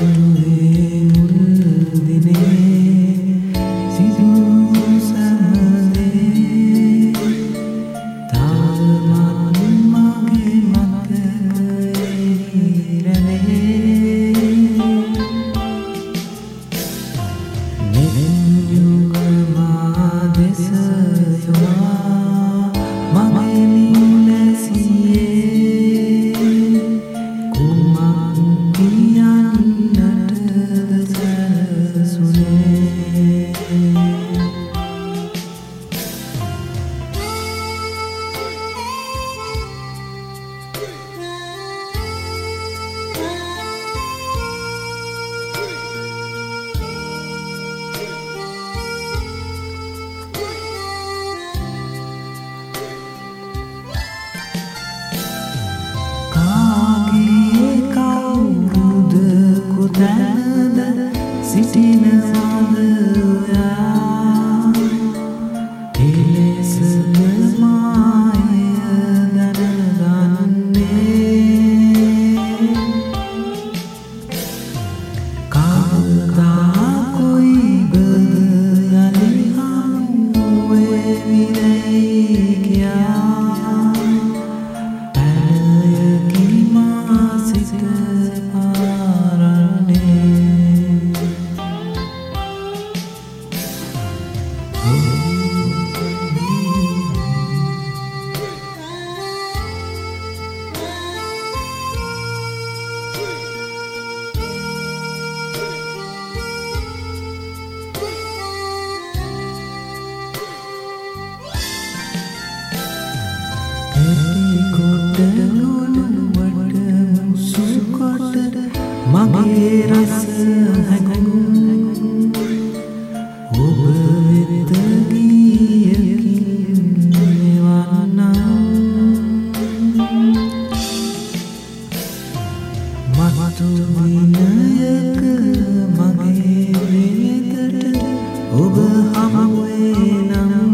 you. මගේ රස හැඟුම් ඔබ වෙත ගිය මතු විනයක මගේ වෙතට ඔබ හමුවේ නම්